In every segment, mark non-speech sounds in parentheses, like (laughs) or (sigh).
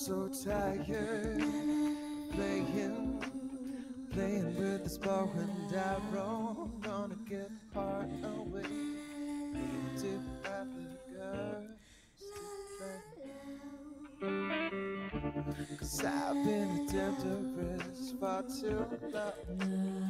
so tired playing, playing with this bow and arrow. Gonna get far away. Two other girls. Cause I've been a temptress for too long.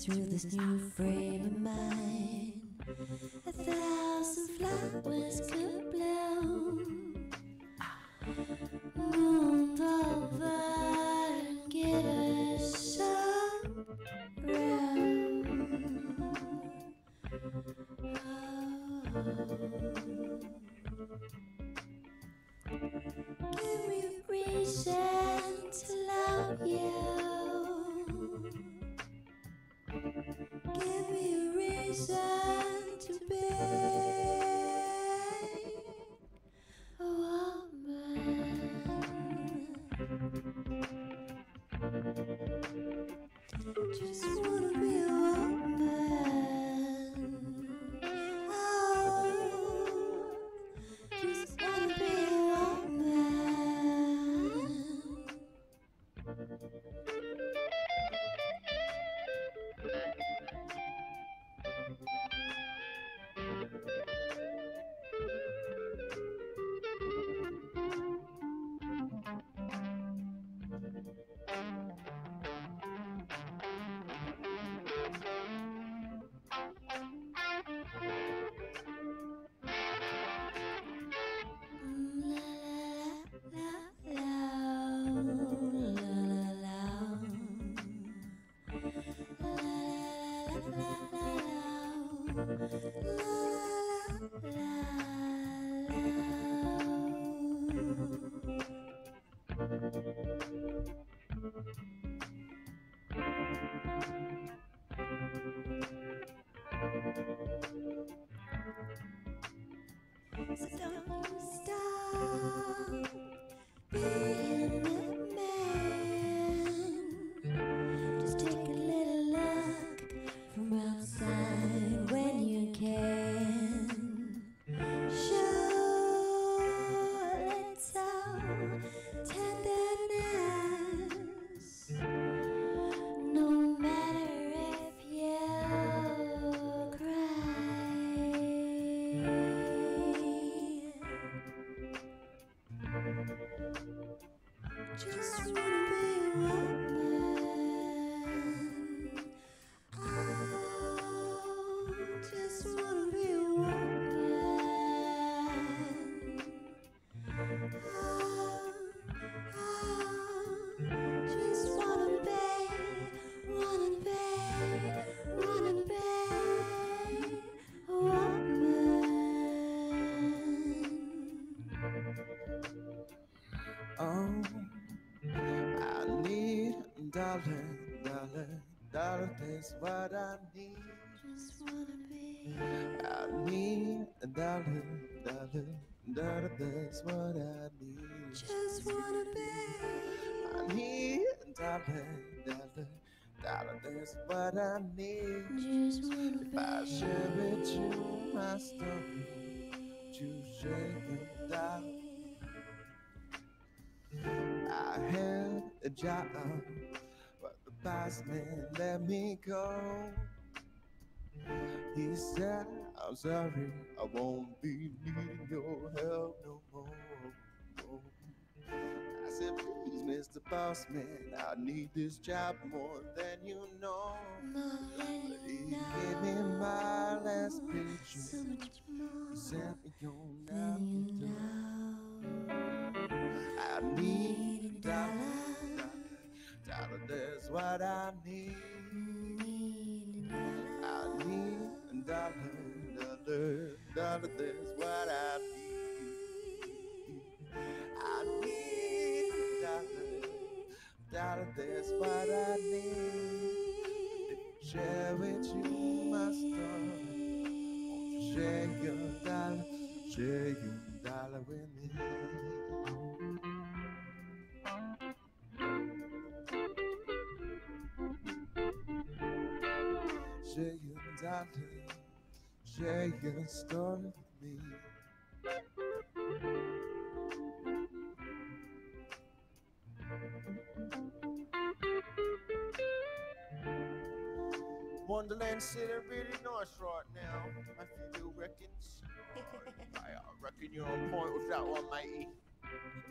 through this new frame of mind. A thousand flowers could. Bye. Darling, darling, darling, that's what I need. Just wanna be. I need, a darling, darling, darling, that's what I need. Just wanna be. I need, a darling, darling, darling, that's what I need. Just wanna If I be. share with you my story, you share your doubt. I had a job, boss man let me go. He said, I'm sorry, I won't be needing your help no more. No. I said, please, Mr. Boss Man, I need this job more than you know. But he gave me my last So picture. much more Sent me on than out the door. I need a dollar, dollar, that's what I need. I need dollar, dollar, dollar, that's what I need. I need dollar, dollar, that's what I need. Share with you my story. Share your dollar, share your dollar with me. Share your dollar, share your story with me. Wonderland City really nice right now. If you do reckons. (laughs) I reckon you're on point with that one, matey.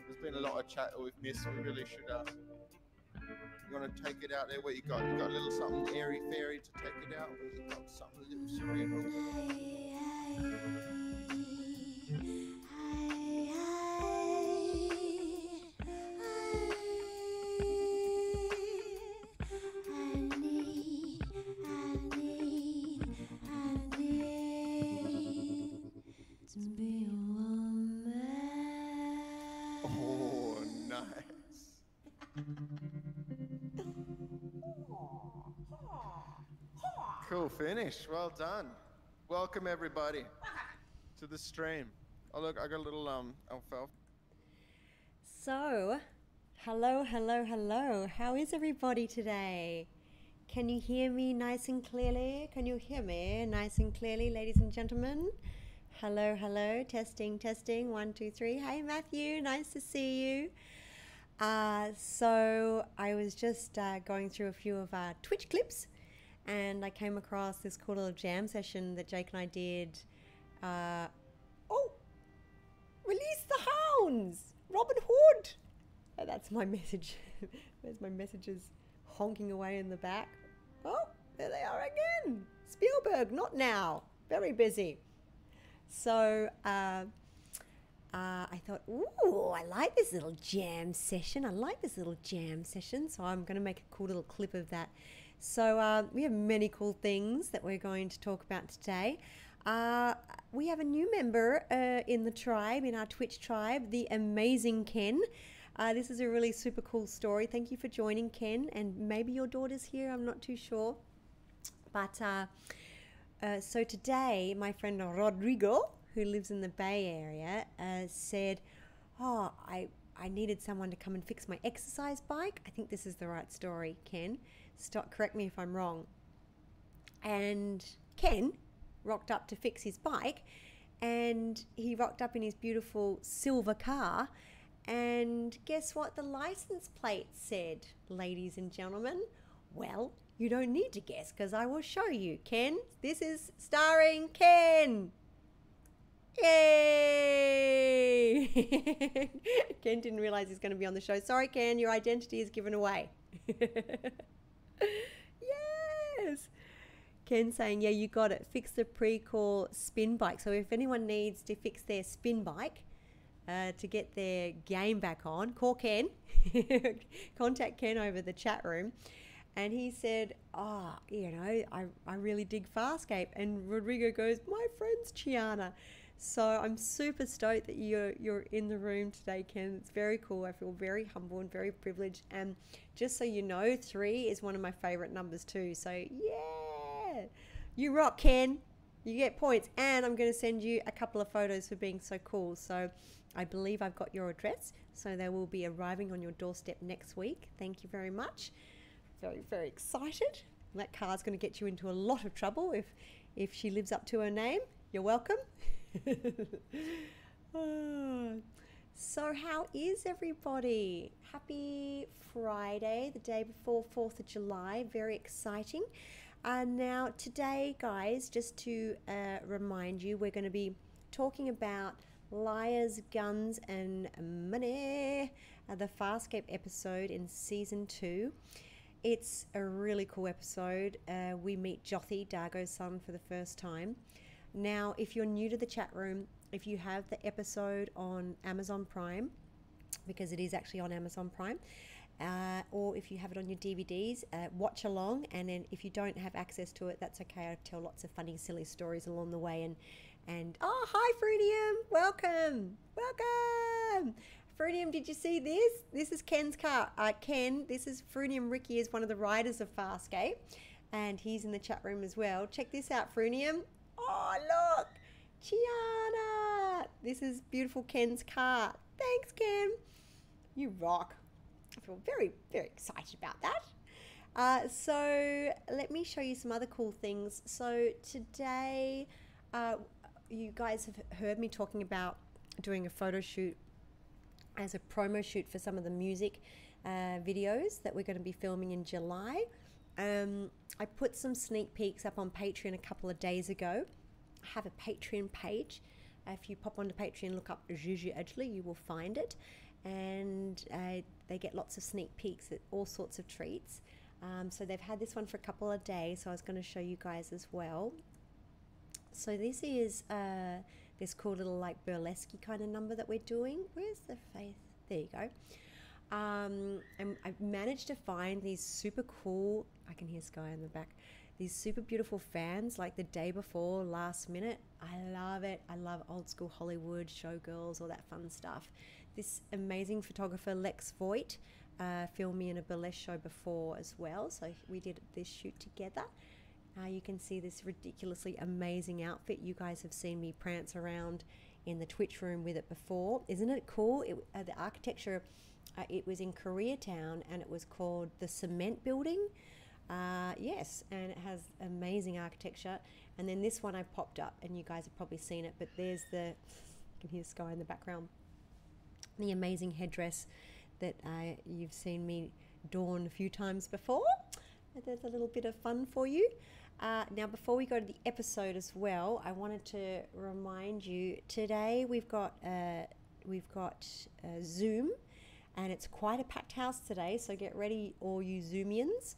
There's been a lot of chatter with Miss. We really should. Uh, you want to take it out there? What you got? You got a little something airy fairy to take it out. Or you got something a little cerebral? Finish. Well done. Welcome everybody to the stream. Oh look, I got a little um alfalfa. So, hello, hello, hello. How is everybody today? Can you hear me nice and clearly? Can you hear me nice and clearly, ladies and gentlemen? Hello, hello. Testing, testing. One, two, three. Hey, Matthew. Nice to see you. Uh, so, I was just uh, going through a few of our Twitch clips and I came across this cool little jam session that Jake and I did. Uh, oh, Release the hounds! Robin Hood! Oh, that's my (laughs) message. There's my messages honking away in the back. Oh, there they are again. Spielberg, not now. Very busy. So uh, uh, I thought, ooh, I like this little jam session. I like this little jam session. So I'm going to make a cool little clip of that. So uh, we have many cool things that we're going to talk about today. Uh, we have a new member uh, in the tribe, in our Twitch tribe, the amazing Ken. Uh, this is a really super cool story. Thank you for joining, Ken. And maybe your daughter's here, I'm not too sure. But uh, uh, so today, my friend Rodrigo, who lives in the Bay Area, said, Oh, I, I needed someone to come and fix my exercise bike. I think this is the right story, Ken. Stop, correct me if I'm wrong. And Ken rocked up to fix his bike, and he rocked up in his beautiful silver car. And guess what the license plate said, ladies and gentlemen? Well, you don't need to guess because I will show you. Ken, this is starring Ken. Yay! (laughs) Ken didn't realize he's going to be on the show. Sorry, Ken, your identity is given away. (laughs) yes! Ken saying, Yeah, you got it. Fix the Precor spin bike. So if anyone needs to fix their spin bike uh, to get their game back on, call Ken. (laughs) Contact Ken over the chat room. And he said, Oh, you know, I, I really dig Farscape. And Rodrigo goes, My friend's Chiana. So I'm super stoked that you're you're in the room today, Ken. It's very cool. I feel very humble and very privileged. And just so you know, three is one of my favorite numbers too. So yeah, you rock, Ken. You get points, and I'm going to send you a couple of photos for being so cool. So I believe I've got your address, so they will be arriving on your doorstep next week. Thank you very much. Very very excited. That car's going to get you into a lot of trouble if if she lives up to her name. You're welcome. (laughs) (laughs) So, how is everybody? Happy Friday, the day before 4th of July. Very exciting. Uh, now, today, guys, just to uh, remind you, we're going to be talking about liars, guns, and money, uh, the Farscape episode in season two. It's a really cool episode. Uh, we meet Jothee, Dargo's son, for the first time. Now, if you're new to the chat room, if you have the episode on Amazon Prime, because it is actually on Amazon Prime, uh, or if you have it on your DVDs, uh, watch along. And then if you don't have access to it, that's okay. I tell lots of funny, silly stories along the way. And and oh, hi, Fruitium, welcome, welcome. Fruitium, did you see this? This is Ken's car. Uh, Ken, this is Fruitium. Ricky is one of the riders of Farscape, and he's in the chat room as well. Check this out, Fruitium. Oh, look! Chiana! This is beautiful Ken's car. Thanks, Ken. You rock. I feel very, very excited about that. Uh, so, let me show you some other cool things. So, today, uh, you guys have heard me talking about doing a photo shoot as a promo shoot for some of the music uh, videos that we're going to be filming in July. Um, I put some sneak peeks up on Patreon a couple of days ago. I have a Patreon page. If you pop onto Patreon, look up Gigi Edgley, you will find it. And uh, they get lots of sneak peeks at all sorts of treats. Um, so they've had this one for a couple of days, so I was going to show you guys as well. So this is uh, this cool little like burlesque kind of number that we're doing. Where's the faith? There you go. Um, and I've managed to find these super cool. I can hear Sky in the back. These super beautiful fans, like the day before, last minute. I love it. I love old school Hollywood, showgirls, all that fun stuff. This amazing photographer, Lex Voigt, uh, filmed me in a burlesque show before as well. So we did this shoot together. Uh, you can see this ridiculously amazing outfit. You guys have seen me prance around in the Twitch room with it before. Isn't it cool? It, uh, the architecture, uh, it was in Koreatown and it was called the Cement Building. Uh, yes, and it has amazing architecture. And then this one I popped up, and you guys have probably seen it, but there's the, you can hear Sky in the background, the amazing headdress that uh, you've seen me don a few times before. There's a little bit of fun for you. Uh, now, before we go to the episode as well, I wanted to remind you today we've got uh, we've got uh, Zoom, and it's quite a packed house today. So get ready, all you Zoomians.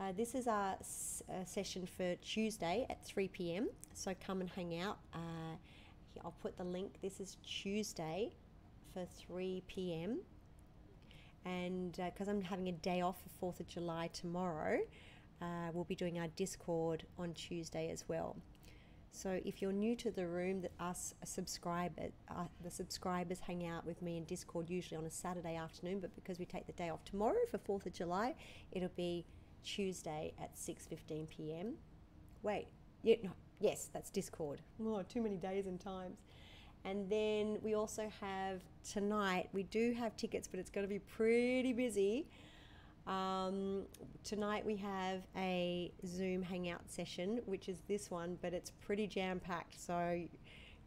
Uh, this is our s- uh, session for Tuesday at 3 p.m. So come and hang out. Uh, I'll put the link. This is Tuesday for 3 p.m. And because I'm having a day off for 4th of July tomorrow, uh, we'll be doing our Discord on Tuesday as well. So if you're new to the room, that us subscribers, uh, the subscribers hang out with me in Discord usually on a Saturday afternoon. But because we take the day off tomorrow for Fourth of July, it'll be Tuesday at six fifteen p.m. Wait, yeah, no, yes, that's Discord. Oh, too many days and times. And then we also have tonight. We do have tickets, but it's going to be pretty busy. Um, tonight we have a Zoom hangout session, which is this one, but it's pretty jam packed. So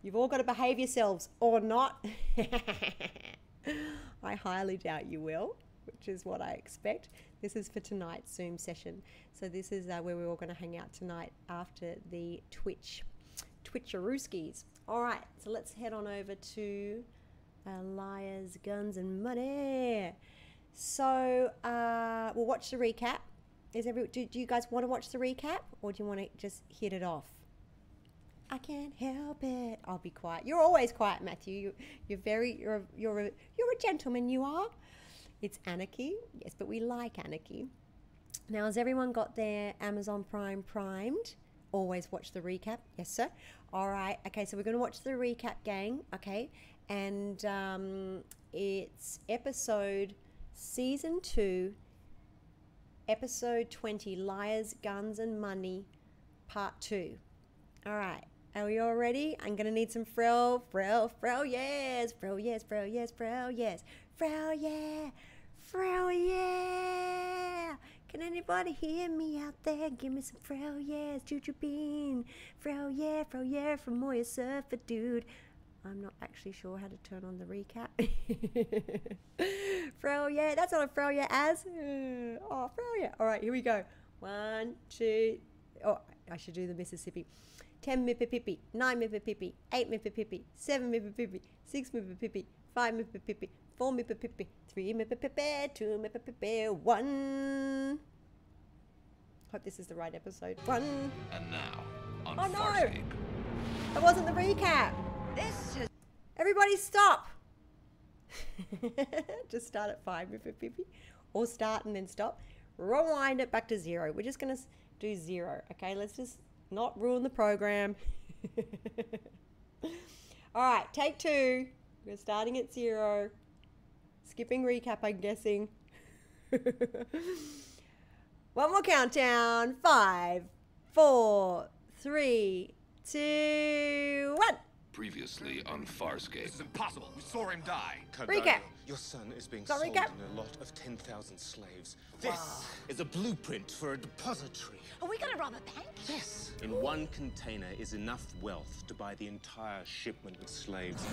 you've all got to behave yourselves or not. (laughs) I highly doubt you will, which is what I expect. This is for tonight's Zoom session. So this is uh, where we're all going to hang out tonight after the Twitch Twitcherooskies. All right, so let's head on over to uh, Liars, Guns, and Money. So uh, we'll watch the recap. Is every do, do you guys want to watch the recap or do you want to just hit it off? I can't help it. I'll be quiet. You're always quiet, Matthew. You, you're very you're a, you're a, you're a gentleman. You are. It's anarchy, yes, but we like anarchy. Now, has everyone got their Amazon Prime primed? always watch the recap. Yes, sir. All right. Okay, so we're going to watch the recap, gang. Okay. And um, it's episode season two, episode 20 Liars, Guns, and Money, part two. All right. Are we all ready? I'm going to need some frill, frill, frill, yes, frill, yes, frill, yes, frill, yes, frill, yeah, frill, yeah. Can anybody hear me out there? Give me some frill, yes, Juju Bean, frill, yeah, frill, yeah, from Moya Surfer, dude. I'm not actually sure how to turn on the recap. (laughs) yeah, that's not a yeah, as. (sighs) Oh, yeah. All right, here we go. One, two, oh, I should do the Mississippi. 10 Mississippi, 9 Mississippi, 8 Mississippi, 7 Mississippi, 6 Mississippi, 5 Mississippi, 4 Mississippi, 3 Mississippi, 2 Mississippi, 1. Hope this is the right episode. 1. And now, on Oh, no! That wasn't the recap. Everybody stop. (laughs) just start at 5 Mississippi or start and then stop. Rewind it back to 0. We're just going to do 0. Okay, let's just not ruin the program. (laughs) All right, take 2. We're starting at 0. Skipping recap, I'm guessing. (laughs) One more countdown. Five, four, three, two, one. Previously on Farscape. This is impossible. We saw him die. Recap. Your son is being Got sold recap? in a lot of 10,000 slaves. This is a blueprint for a depository. Are we gonna rob a bank? Yes. In one container is enough wealth to buy the entire shipment of slaves.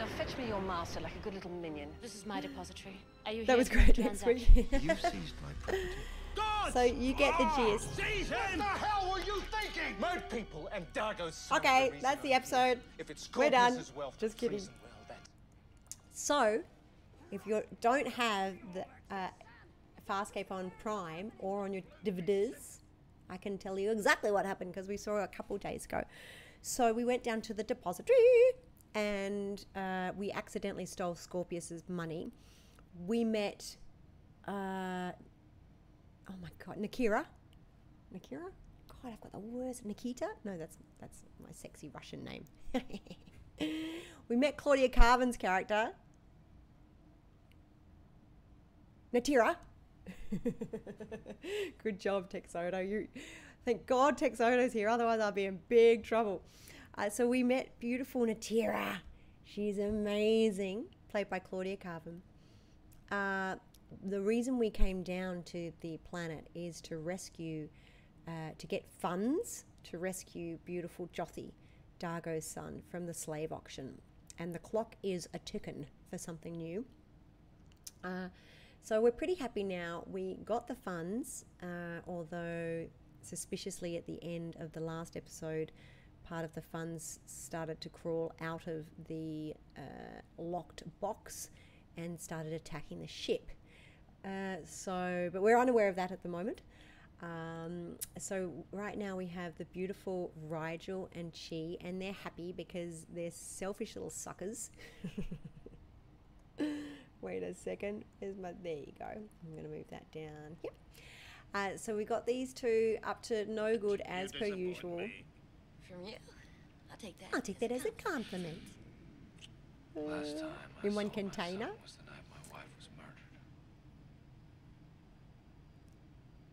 Now fetch me your master like a good little minion. This is my depository. Are you That was great the next week. You seized my property. (laughs) so you get the gist. Seize! What the hell were you thinking? Murd people and Dargo's Okay, are reason that's the episode. If it's We're done. Scorpius' wealth Just kidding. well, So, if you don't have the uh, Farscape on Prime or on your DVDs, I can tell you exactly what happened because we saw it a couple days ago. So we went down to the depository and uh, we accidentally stole Scorpius's money. We met, uh, oh my god, Nakira. Nakira? God, I've got the worst. Nikita? No, that's that's my sexy Russian name. (laughs) we met Claudia Karvan's character, Natira. (laughs) Good job, Texodo. You, thank God Texodo's here. Otherwise, I'll be in big trouble. Uh, so we met beautiful Natira. She's amazing, played by Claudia Karvan. Uh, the reason we came down to the planet is to rescue, uh, to get funds to rescue beautiful Jothee, Dargo's son, from the slave auction. And the clock is a ticking for something new. Uh, so we're pretty happy now. We got the funds, uh, although suspiciously at the end of the last episode, part of the funds started to crawl out of the uh, locked box and started attacking the ship. Uh, so, but we're unaware of that at the moment. Um, so right now we have the beautiful Rygel and Chi, and they're happy because they're selfish little suckers. (laughs) Wait a second. There's my. There you go. I'm going to move that down. Yep. Uh, so we got these two up to no good as per usual. From you. I'll take that. I'll take that as a compliment. Last time I in one saw my container? was the night my wife was murdered.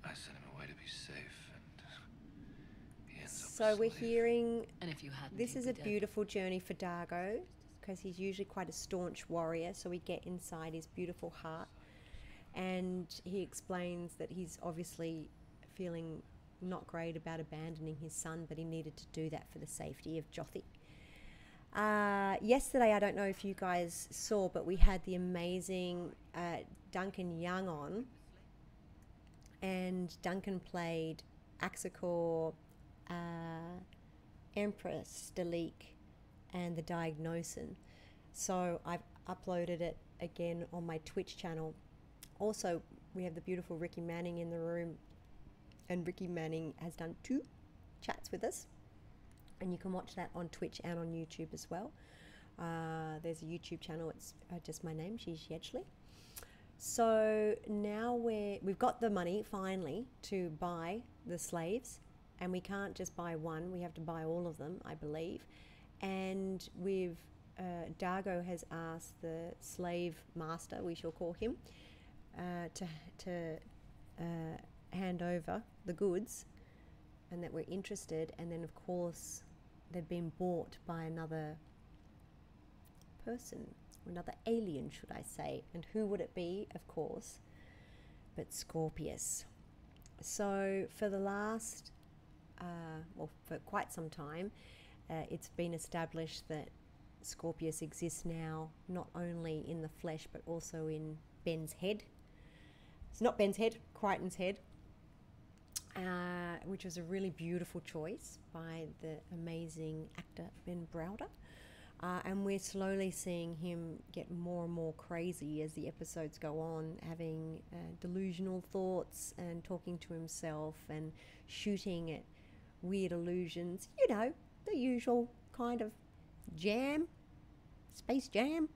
I sent him away to be safe, and he ends up So we're slave. hearing And if you hadn't, this is a dead. beautiful journey for Dargo because he's usually quite a staunch warrior. So we get inside his beautiful heart, and he explains that he's obviously feeling not great about abandoning his son, but he needed to do that for the safety of Jothee. Uh, yesterday, I don't know if you guys saw, but we had the amazing uh, Duncan Young on, and Duncan played Axicor, uh, Empress, Dalik, and the Diagnosan. So I've uploaded it again on my Twitch channel. Also, we have the beautiful Ricky Manning in the room, and Ricky Manning has done two chats with us and you can watch that on Twitch and on YouTube as well. Uh, there's a YouTube channel. It's uh, just my name, Gigi Edgley. So now we're we've got the money finally to buy the slaves, and we can't just buy one. We have to buy all of them, I believe. And we've uh, Dargo has asked the slave master, we shall call him, uh, to to uh, hand over the goods, and that we're interested. And then, of course, they've been bought by another person, or another alien, should I say? And who would it be? Of course, but Scorpius. So for the last, uh, well, for quite some time, uh, it's been established that Scorpius exists now not only in the flesh but also in Ben's head. It's not Ben's head, Crichton's head, uh, which was a really beautiful choice by the amazing actor Ben Browder. Uh, and we're slowly seeing him get more and more crazy as the episodes go on, having uh, delusional thoughts and talking to himself and shooting at weird illusions. You know, the usual kind of jam, space jam.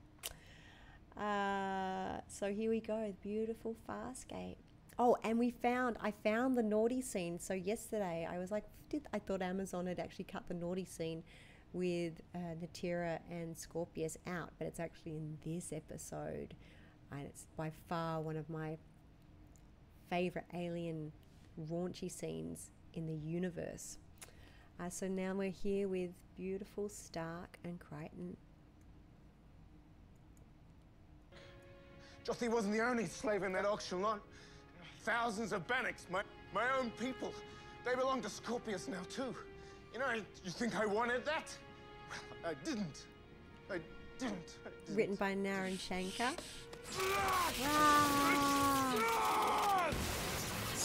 Uh, so here we go, beautiful Farscape. Oh, and we found I found the naughty scene. So yesterday I was like, did I thought Amazon had actually cut the naughty scene with uh, Natira and Scorpius out, but it's actually in this episode, and it's by far one of my favorite alien raunchy scenes in the universe. Uh, so now we're here with beautiful Stark and Crichton. Jotham wasn't the only slave in that auction lot. Thousands of Baniks, my, my own people. They belong to Scorpius now, too. You know, you think I wanted that? Well, I didn't. I didn't. I didn't. Written by Naren Shankar. (laughs)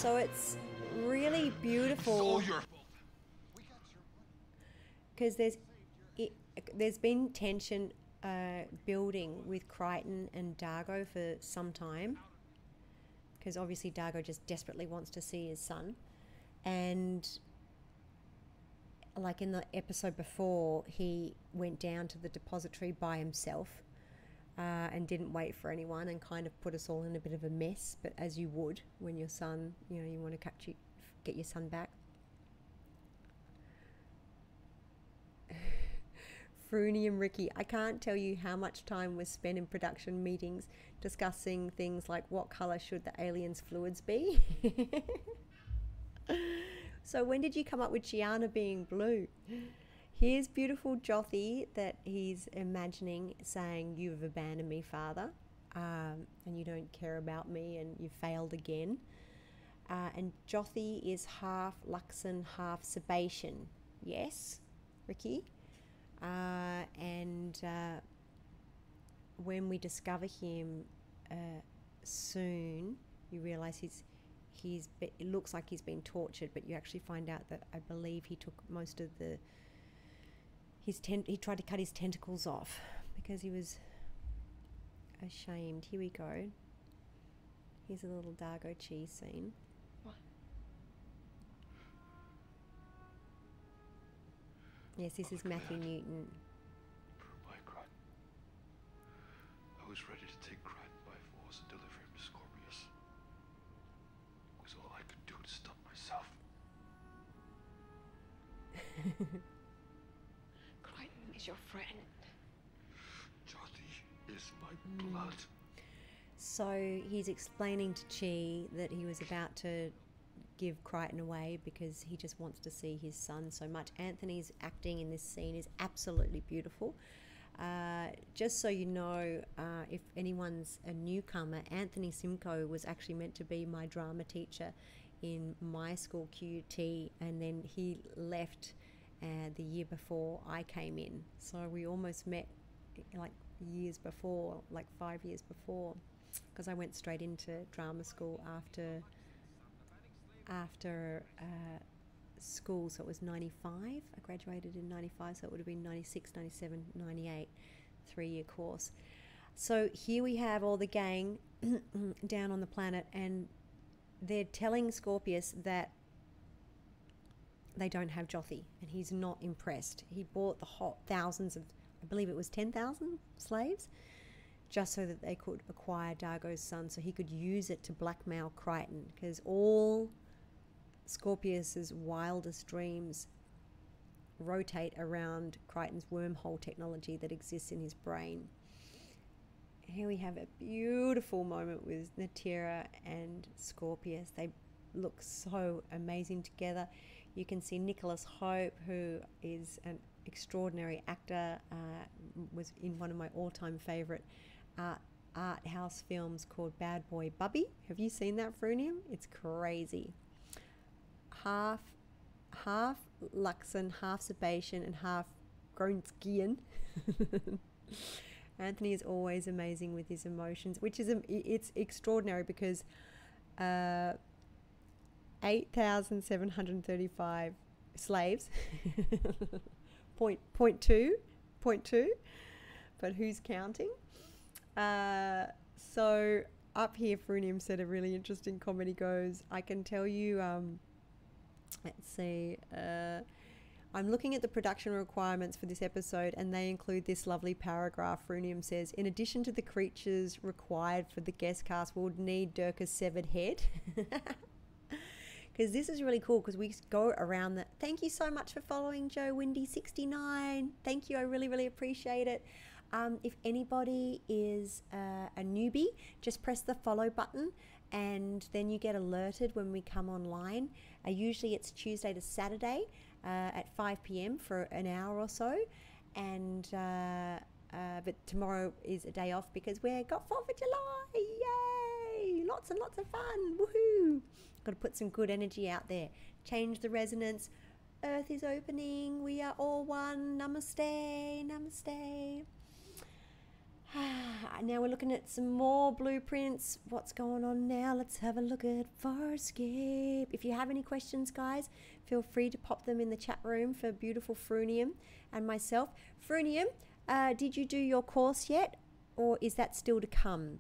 So it's really beautiful. Because there's it, there's been tension uh, building with Crichton and Dargo for some time. Because obviously Dargo just desperately wants to see his son. And like in the episode before he went down to the depository by himself uh, and didn't wait for anyone and kind of put us all in a bit of a mess but as you would when your son you know you want to catch you get your son back (sighs) Frooney and Ricky, I can't tell you how much time was spent in production meetings discussing things like what colour should the aliens' fluids be. (laughs) so when did you come up with Chiana being blue? Here's beautiful Jothee that he's imagining saying, You've abandoned me, father, um, and you don't care about me, and you failed again. Uh, and Jothee is half Luxan, half Sebacean. Yes, Ricky? Uh, and uh, when we discover him uh, soon, you realize he's he's it looks like he's been tortured, but you actually find out that I believe he took most of the his ten- he tried to cut his tentacles off because he was ashamed. Here we go. Here's a little Dargo cheese scene. What? Yes, this is Matthew Newton. My Crichton. I was ready to take Crichton by force and deliver him to Scorpius. It was all I could do to stop myself. (laughs) blood. So he's explaining to Chi that he was about to give Crichton away because he just wants to see his son so much. Anthony's acting in this scene is absolutely beautiful. Uh, just so you know, uh, if anyone's a newcomer, Anthony Simcoe was actually meant to be my drama teacher in my school, QUT, and then he left uh, the year before I came in. So we almost met like years before, like five years before, because I went straight into drama school after after uh, school. So it was 95. I graduated in 95, so it would have been 96, 97, 98, three year course. So here we have all the gang (clears throat) down on the planet, and they're telling Scorpius that they don't have Jotham, and he's not impressed. He bought the hot thousands of, I believe it was 10,000 slaves, just so that they could acquire Dargo's son, so he could use it to blackmail Crichton, because all Scorpius's wildest dreams rotate around Crichton's wormhole technology that exists in his brain. Here we have a beautiful moment with Natira and Scorpius. They look so amazing together. You can see Nicholas Hope, who is an extraordinary actor, uh, was in one of my all-time favorite art, art house films called Bad Boy Bubby. Have you seen that, Frunium? It's crazy. Half, half Luxan, half Sebacean, and half Gronskian. (laughs) Anthony is always amazing with his emotions, which is am- it's extraordinary because uh, eight thousand seven hundred thirty-five slaves, (laughs) point point two, point two, but who's counting? Uh, so up here, Frunium said a really interesting comment. He goes, "I can tell you." Um, let's see. Uh, I'm looking at the production requirements for this episode, and they include this lovely paragraph. Frunium says, in addition to the creatures required for the guest cast, we'll need Durka's severed head. (laughs) Because this is really cool because we go around the. Thank you so much for following Joe Windy69. Thank you. I really, really appreciate it. Um, if anybody is uh, a newbie, just press the follow button and then you get alerted when we come online. Uh, usually it's Tuesday to Saturday uh, at 5 p.m. for an hour or so. And uh, uh, but tomorrow is a day off because we've got 4th of July. Yay! Lots and lots of fun. Woohoo! Got to put some good energy out there. Change the resonance. Earth is opening. We are all one. Namaste. Namaste. (sighs) now we're looking at some more blueprints. What's going on now? Let's have a look at Farscape. If you have any questions, guys, feel free to pop them in the chat room for beautiful Frunium and myself. Frunium, uh, did you do your course yet, or is that still to come?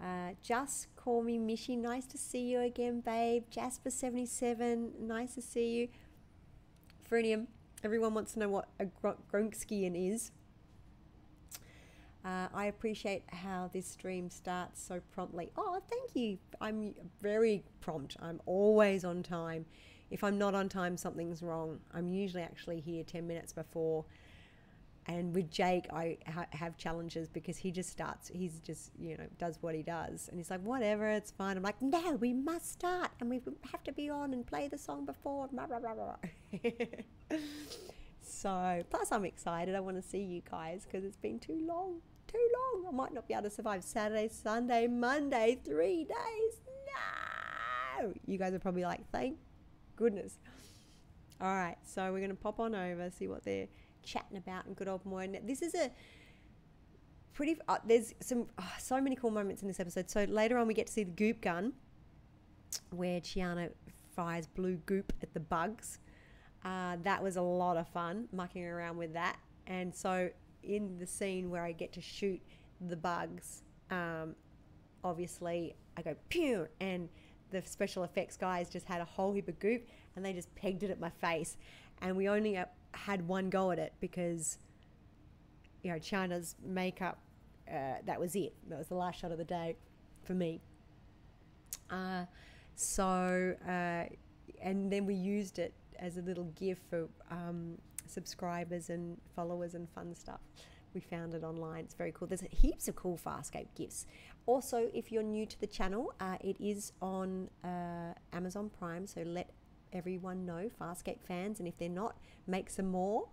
Uh, just call me Mishi. Nice to see you again, babe. Jasper77, nice to see you. Frunium, everyone wants to know what a Gro- Gronskian is. Uh, I appreciate how this stream starts so promptly. Oh, thank you. I'm very prompt. I'm always on time. If I'm not on time, something's wrong. I'm usually actually here 10 minutes before. And with Jake, I ha- have challenges because he just starts, he's just, you know, does what he does. And he's like, whatever, it's fine. I'm like, no, we must start and we have to be on and play the song before. (laughs) So, plus, I'm excited. I want to see you guys because it's been too long. Too long. I might not be able to survive Saturday, Sunday, Monday, three days. No. You guys are probably like, thank goodness. All right, so we're to pop on over, see what they're chatting about in good old Moya. This is a pretty. Uh, there's some oh, so many cool moments in this episode. So later on, we get to see the goop gun, where Chiana fires blue goop at the bugs. Uh, that was a lot of fun mucking around with that. And so in the scene where I get to shoot the bugs, um, obviously I go pew, and the special effects guys just had a whole heap of goop, and they just pegged it at my face, and we only had one go at it because, you know, Chiana's makeup. Uh, that was it. That was the last shot of the day for me. Uh, so, uh, and then we used it as a little gift for um, subscribers and followers and fun stuff. We found it online. It's very cool. There's heaps of cool Farscape gifts. Also, if you're new to the channel, uh, it is on uh, Amazon Prime. So let everyone know, Farscape fans. And if they're not, make some more.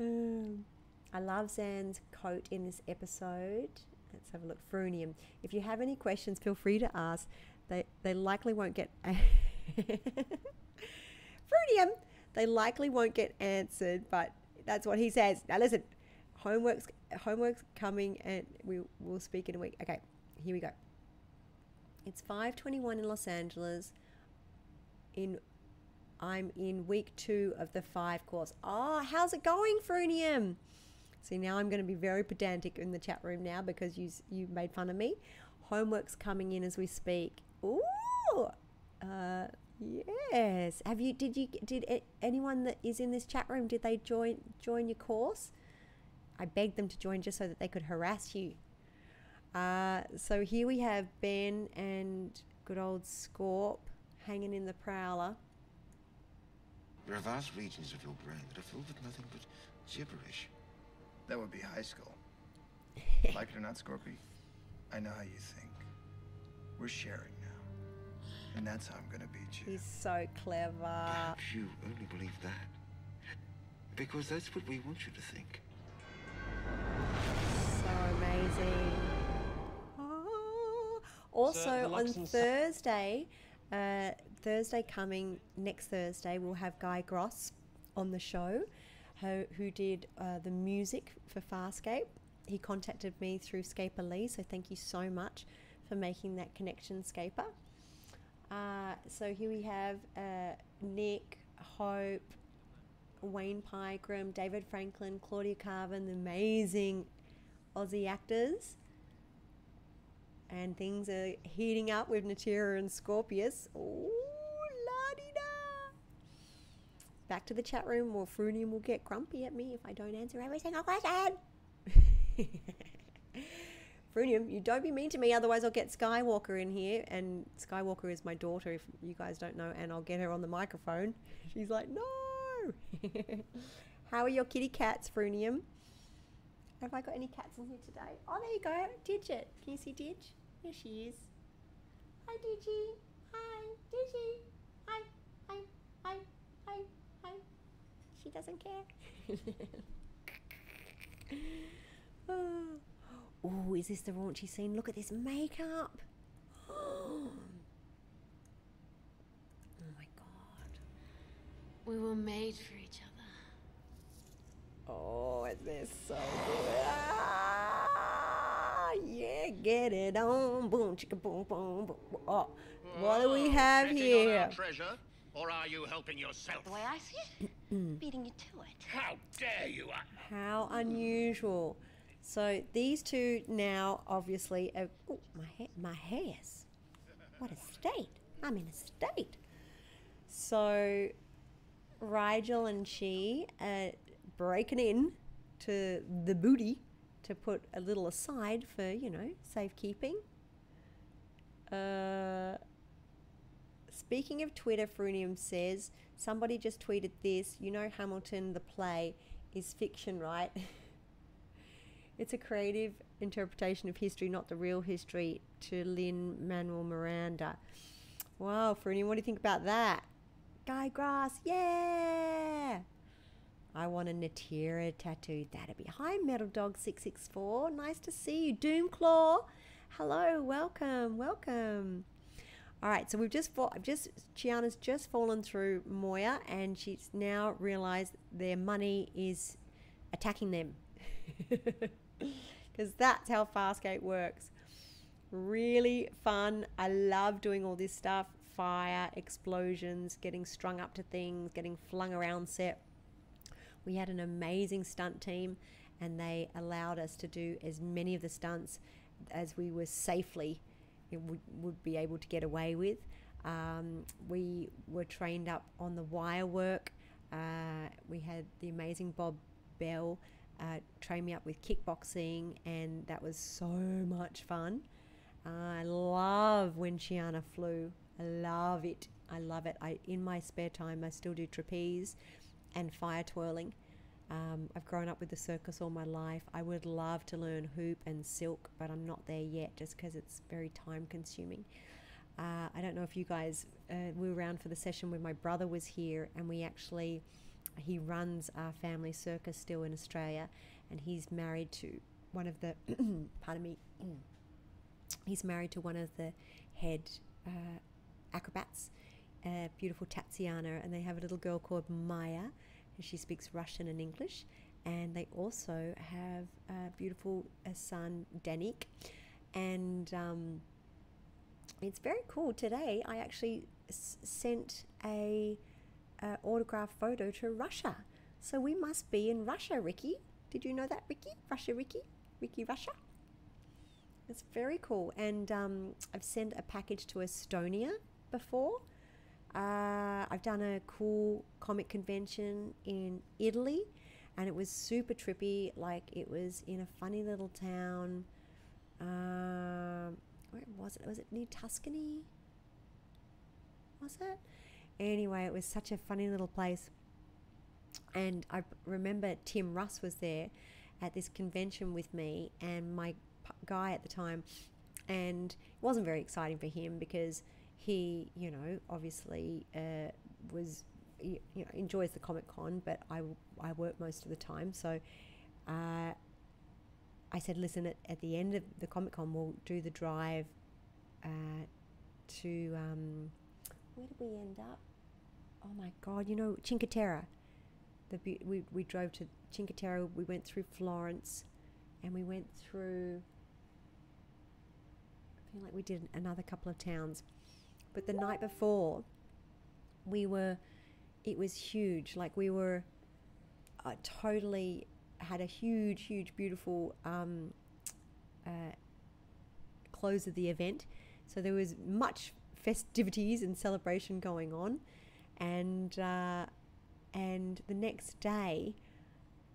Um, I love Zhaan's coat in this episode. Let's have a look. Frunium. If you have any questions, feel free to ask. They, they likely won't get. (laughs) Frunium! They likely won't get answered, but that's what he says. Now listen, homework's homework's coming, and we will speak in a week. Okay, here we go. It's 5:21 in Los Angeles. In I'm in week two of the five course. Oh, how's it going, Frunium? See, now I'm going to be very pedantic in the chat room now because you you made fun of me. Homework's coming in as we speak. Ooh, uh, yes. Have you? Did you? Did anyone that is in this chat room? Did they join join your course? I begged them to join just so that they could harass you. Uh, so here we have Ben and good old Scorp hanging in the prowler. There are vast regions of your brain that are filled with nothing but gibberish. That would be high school. (laughs) like it or not, Scorpy, I know how you think. We're sharing now. And that's how I'm gonna beat you. He's so clever. Perhaps you only believe that. Because that's what we want you to think. So amazing. Ah. Also the on Lux and Sa- Thursday, uh, Thursday coming next Thursday, we'll have Guy Gross on the show, who, who did uh, the music for Farscape. He contacted me through Scaper Lee, so thank you so much for making that connection, Scaper. Uh, so here we have uh, Nick, Hope, Wayne Pygram, David Franklin, Claudia Karvan, the amazing Aussie actors. And things are heating up with Natira and Scorpius. Ooh, Back to the chat room, or Frunium will get grumpy at me if I don't answer every single question. (laughs) Frunium, you don't be mean to me, otherwise I'll get Skywalker in here. And Skywalker is my daughter, if you guys don't know, and I'll get her on the microphone. She's like, no. (laughs) How are your kitty cats, Frunium? Have I got any cats in here today? Oh, there you go. Digit. Can you see Dig? Here she is. Hi, Digi. Hi, Digi. Hi, hi, hi, hi, hi. She doesn't care. oh. (laughs) (gasps) Ooh, is this the raunchy scene? Look at this makeup. (gasps) Oh my god. We were made for each other. Oh, is this so good? Ah, yeah, get it on. Boom, chicka, boom, boom, boom. Oh, what do we have here? treasure, or are you helping yourself? The way I see it, Mm. beating you to it. How dare you! I- How unusual. So these two now, obviously, are, oh, my ha- my hairs. What a state! I'm in a state. So, Rygel and she are breaking in to the booty to put a little aside for you know safekeeping. Uh, Speaking of Twitter, Frunium says somebody just tweeted this. You know, Hamilton the play is fiction, right? (laughs) it's a creative interpretation of history, not the real history. To Lin-Manuel Miranda. Wow, what do you think about that? Guy Gross, yeah! I want a Natira tattoo. That'd be hi, Metal Dog six six four. Nice to see you, Doomclaw. Hello, welcome, welcome. All right, so we've just I've just Chiana's just fallen through Moya, and she's now realised their money is attacking them, (laughs) because that's how Farscape works. Really fun. I love doing all this stuff: fire, explosions, getting strung up to things, getting flung around set. We had an amazing stunt team, and they allowed us to do as many of the stunts as we were safely would, would be able to get away with. Um, we were trained up on the wire work. Uh, we had the amazing Bob Bell uh, train me up with kickboxing, and that was so much fun. I love when Chiana flew. I love it. I love it. I in my spare time I still do trapeze and fire twirling. Um, I've grown up with the circus all my life. I would love to learn hoop and silk, but I'm not there yet just because it's very time consuming. Uh, I don't know if you guys uh, were around for the session when my brother was here, and we actually, he runs our family circus still in Australia, and he's married to one of the, (clears throat) pardon me, (clears throat) he's married to one of the head uh, acrobats, beautiful Tatiana, and they have a little girl called Maya she speaks Russian and English. And they also have a beautiful son, Danik. And um, it's very cool. Today, I actually s- sent a, a autograph photo to Russia. So we must be in Russia, Ricky. Did you know that, Ricky? Russia, Ricky? Ricky, Russia? It's very cool. And um, I've sent a package to Estonia before. Uh, I've done a cool comic convention in Italy, and it was super trippy. Like it was in a funny little town. Um, where was it? Was it near Tuscany? was it? Anyway, it was such a funny little place. And I remember Tim Russ was there at this convention with me and my guy at the time. And it wasn't very exciting for him because he, you know, obviously uh, was, you, know, enjoys the Comic Con, but I, I work most of the time. So uh, I said, listen, at, at the end of the Comic Con, we'll do the drive uh, to, um, where did we end up? Oh my God, you know, Cinque Terre. The, beau- we, we drove to Cinque Terre, we went through Florence, and we went through, I feel like we did another couple of towns. But the night before, we were, it was huge. Like we were uh, totally, had a huge, huge, beautiful um, uh, close of the event. So there was much festivities and celebration going on, and uh, and the next day,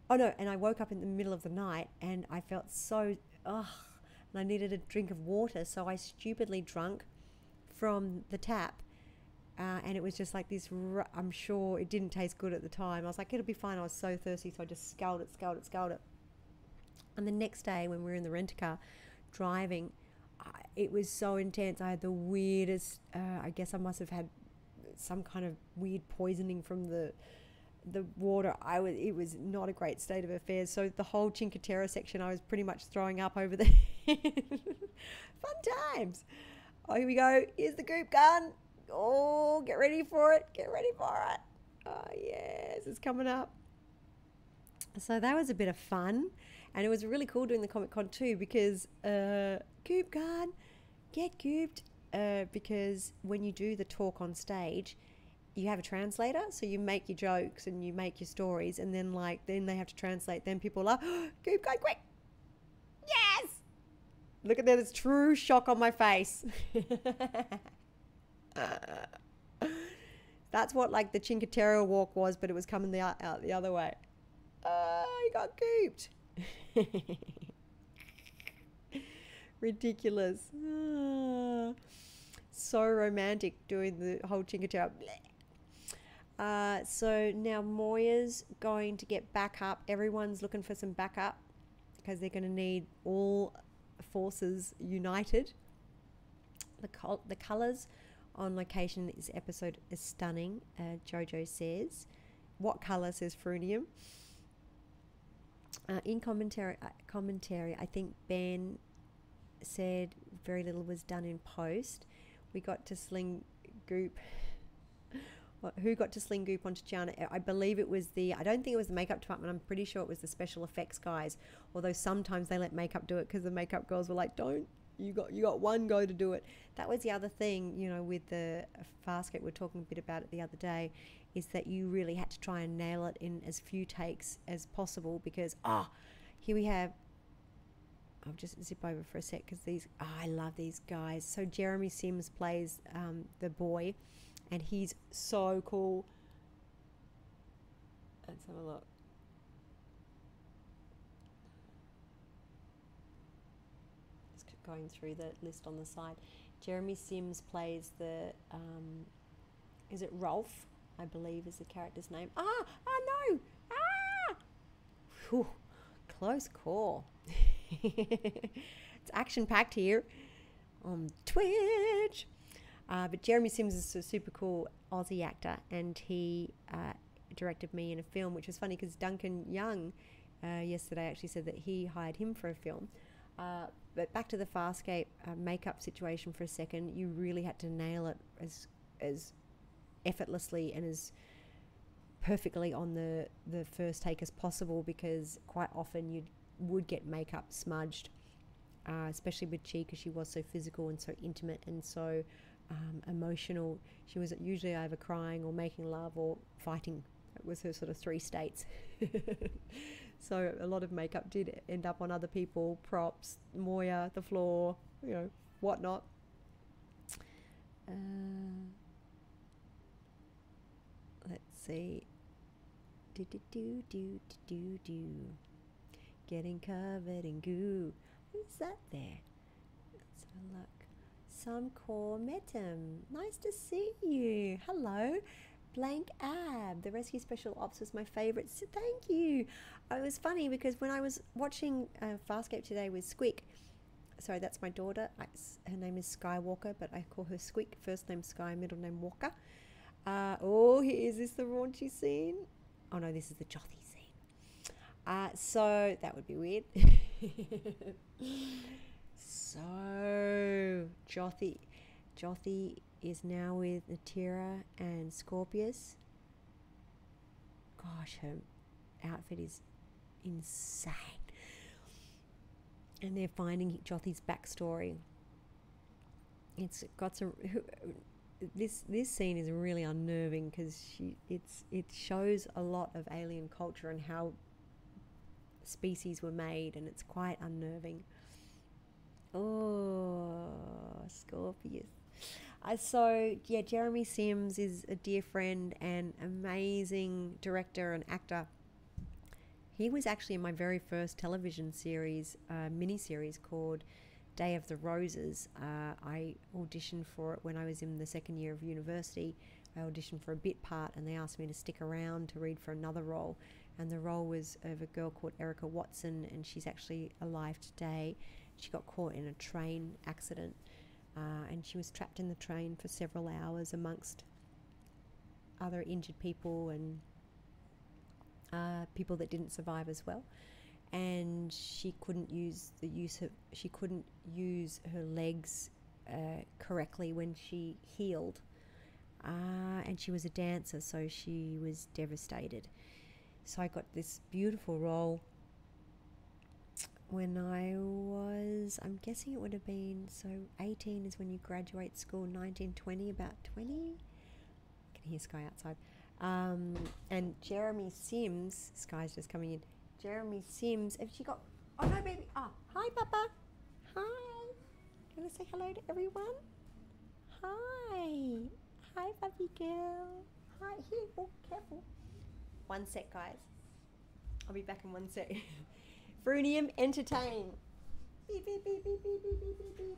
oh no, and I woke up in the middle of the night and I felt so ugh, and I needed a drink of water, so I stupidly drunk from the tap. Uh, and it was just like this. I'm sure it didn't taste good at the time. I was like, it'll be fine. I was so thirsty, so I just sculled it, sculled it, sculled it. And the next day, when we were in the rent car driving, I, it was so intense. I had the weirdest. Uh, I guess I must have had some kind of weird poisoning from the the water. I was. It was not a great state of affairs. So the whole Cinque Terre section, I was pretty much throwing up over there. (laughs) Fun times. Oh, here we go. Here's the group gun. Oh, get ready for it. Get ready for it. Oh, yes, it's coming up. So that was a bit of fun. And it was really cool doing the Comic Con too because uh, Goop Gun, get gooped. Uh, because when you do the talk on stage, you have a translator, so you make your jokes and you make your stories, and then like then they have to translate. Then people are like (gasps) Goop Gun, quick! Look at that, it's true shock on my face. (laughs) That's what like the Cinque Terre walk was, but it was coming the, out the other way. Uh, I got gooped. (laughs) Ridiculous. Ah, so romantic doing the whole Cinque Terre. Uh, so now Moya's going to get backup. Everyone's looking for some backup because they're going to need all forces united. The col- the colors on location this episode is stunning. Uh, Jojo says, "What color?" says Frunium. Uh, in commentary, uh, commentary, I think Ben said very little was done in post. We got to sling goop. Who got to sling goop onto Chiana? I believe it was the. I don't think it was the makeup department. I'm pretty sure it was the special effects guys. Although sometimes they let makeup do it because the makeup girls were like, "Don't you got you got one go to do it." That was the other thing, you know, with the Farscape. We are talking a bit about it the other day, is that you really had to try and nail it in as few takes as possible because ah, here we have I'll just zip over for a sec because these oh, I love these guys. So Jeremy Sims plays um, the boy, and he's so cool. Let's have a look. Just going through the list on the side. Jeremy Sims plays the um, is it Rolf? I believe is the character's name. Ah, ah no, ah. Whew, close call. (laughs) it's action packed here on Twitch. Uh, but Jeremy Sims is a super cool Aussie actor, and he uh, directed me in a film, which was funny because Duncan Young uh, yesterday actually said that he hired him for a film. Uh, but back to the Farscape uh, makeup situation for a second, you really had to nail it as as effortlessly and as perfectly on the the first take as possible because quite often you would get makeup smudged, uh, especially with Chi because she was so physical and so intimate and so um, emotional. She was usually either crying or making love or fighting. It was her sort of three states. (laughs) so a lot of makeup did end up on other people, props, Moya, the floor, you know, whatnot. Uh, let's see. Do do do do do do. Getting covered in goo. Who's that there? Let's have a look. Sam Core Metam. Nice to see you. Hello. Blank Ab. The Rescue Special Ops was my favourite. So thank you. It was funny because when I was watching uh, Farscape today with Squeak, sorry, that's my daughter. I, her name is Skywalker, but I call her Squeak. First name Sky, middle name Walker. Uh, oh, here is this the raunchy scene? Oh no, this is the Jothee scene. Uh, so that would be weird. (laughs) so Jothee. Jothee is now with Natira and Scorpius. Gosh, her outfit is insane. And they're finding Jothee's backstory. It's got some. This this scene is really unnerving because she it's it shows a lot of alien culture and how species were made, and it's quite unnerving. Oh, Scorpius. Uh, so yeah, Jeremy Sims is a dear friend and amazing director and actor. He was actually in my very first television series, uh, mini series called Day of the Roses. Uh, I auditioned for it when I was in the second year of university. I auditioned for a bit part, and they asked me to stick around to read for another role. And the role was of a girl called Erica Watson, and she's actually alive today. She got caught in a train accident, uh, and she was trapped in the train for several hours amongst other injured people and uh, people that didn't survive as well. And she couldn't use the use of she couldn't use her legs uh, correctly when she healed. Uh, and she was a dancer, so she was devastated. So I got this beautiful role when I was, I'm guessing it would have been, so 18 is when you graduate school, 19, 20, about 20. I can hear Sky outside. Um, and Jeremy Sims, Sky's just coming in. Jeremy Sims, have she got, oh no, baby. Oh, hi, Papa. Hi. You want to say hello to everyone? Hi. Hi, puppy girl. Hi, here. Oh, careful. One sec, guys. I'll be back in one sec. (laughs) Frunium Entertain. Beep, beep, beep, beep, beep, beep, beep, beep.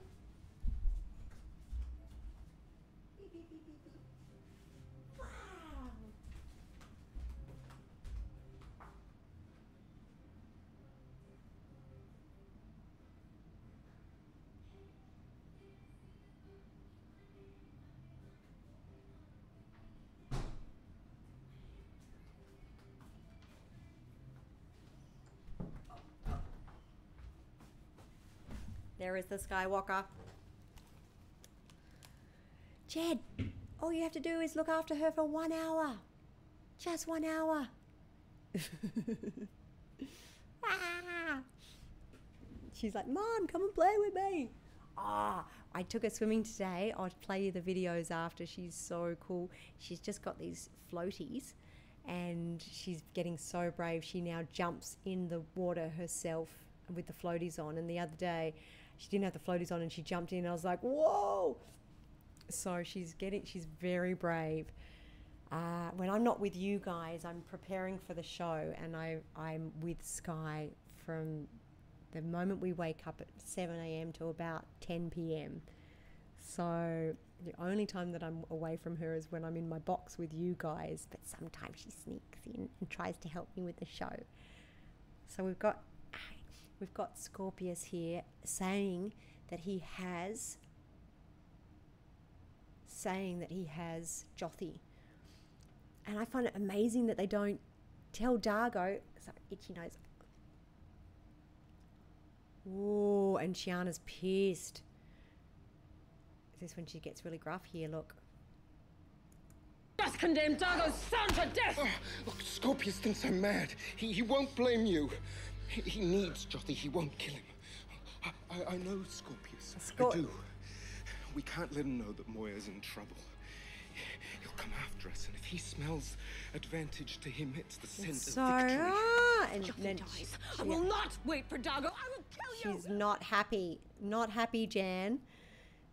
There is the Skywalker. Jed, all you have to do is look after her for one hour. Just one hour. (laughs) Ah. She's like, Mom, come and play with me. Ah, I took her swimming today. I'll play you the videos after. She's so cool. She's just got these floaties and she's getting so brave. She now jumps in the water herself with the floaties on. And the other day, she didn't have the floaties on and she jumped in. I was like, whoa! So she's getting, she's very brave. Uh, when I'm not with you guys, I'm preparing for the show and I, I'm with Sky from the moment we wake up at 7 a.m. to about 10 p.m. So the only time that I'm away from her is when I'm in my box with you guys, but sometimes she sneaks in and tries to help me with the show. So we've got we've got Scorpius here saying that he has saying that he has Jothee. And I find it amazing that they don't tell D'Argo sorry, itchy nose. Ooh, and Chiana's pissed. Is this when she gets really gruff here? Look. Just condemn D'Argo's son to death! Oh, look, Scorpius thinks I'm mad. He, he won't blame you. He, needs Jothee. He won't kill him. I, I, I know Scorpius. Scor- I do. We can't let him know that Moya's in trouble. He'll come after us, and if he smells advantage to him, it's the scent of victory. and Jothee then dies. I will not wait for D'Argo. I will kill you. She's not happy. Not happy, Jan.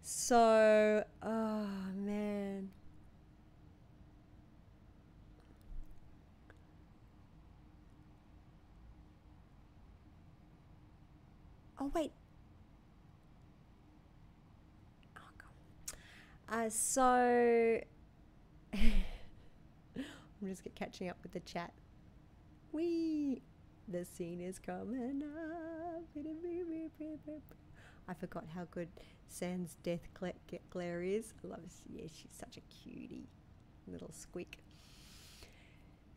So, oh man. Oh wait. Oh god. Uh, so (laughs) I'm just catching up with the chat. Wee, the scene is coming up. I forgot how good Zhaan's Death Glare is. I love. Yeah, she's such a cutie, little squeak.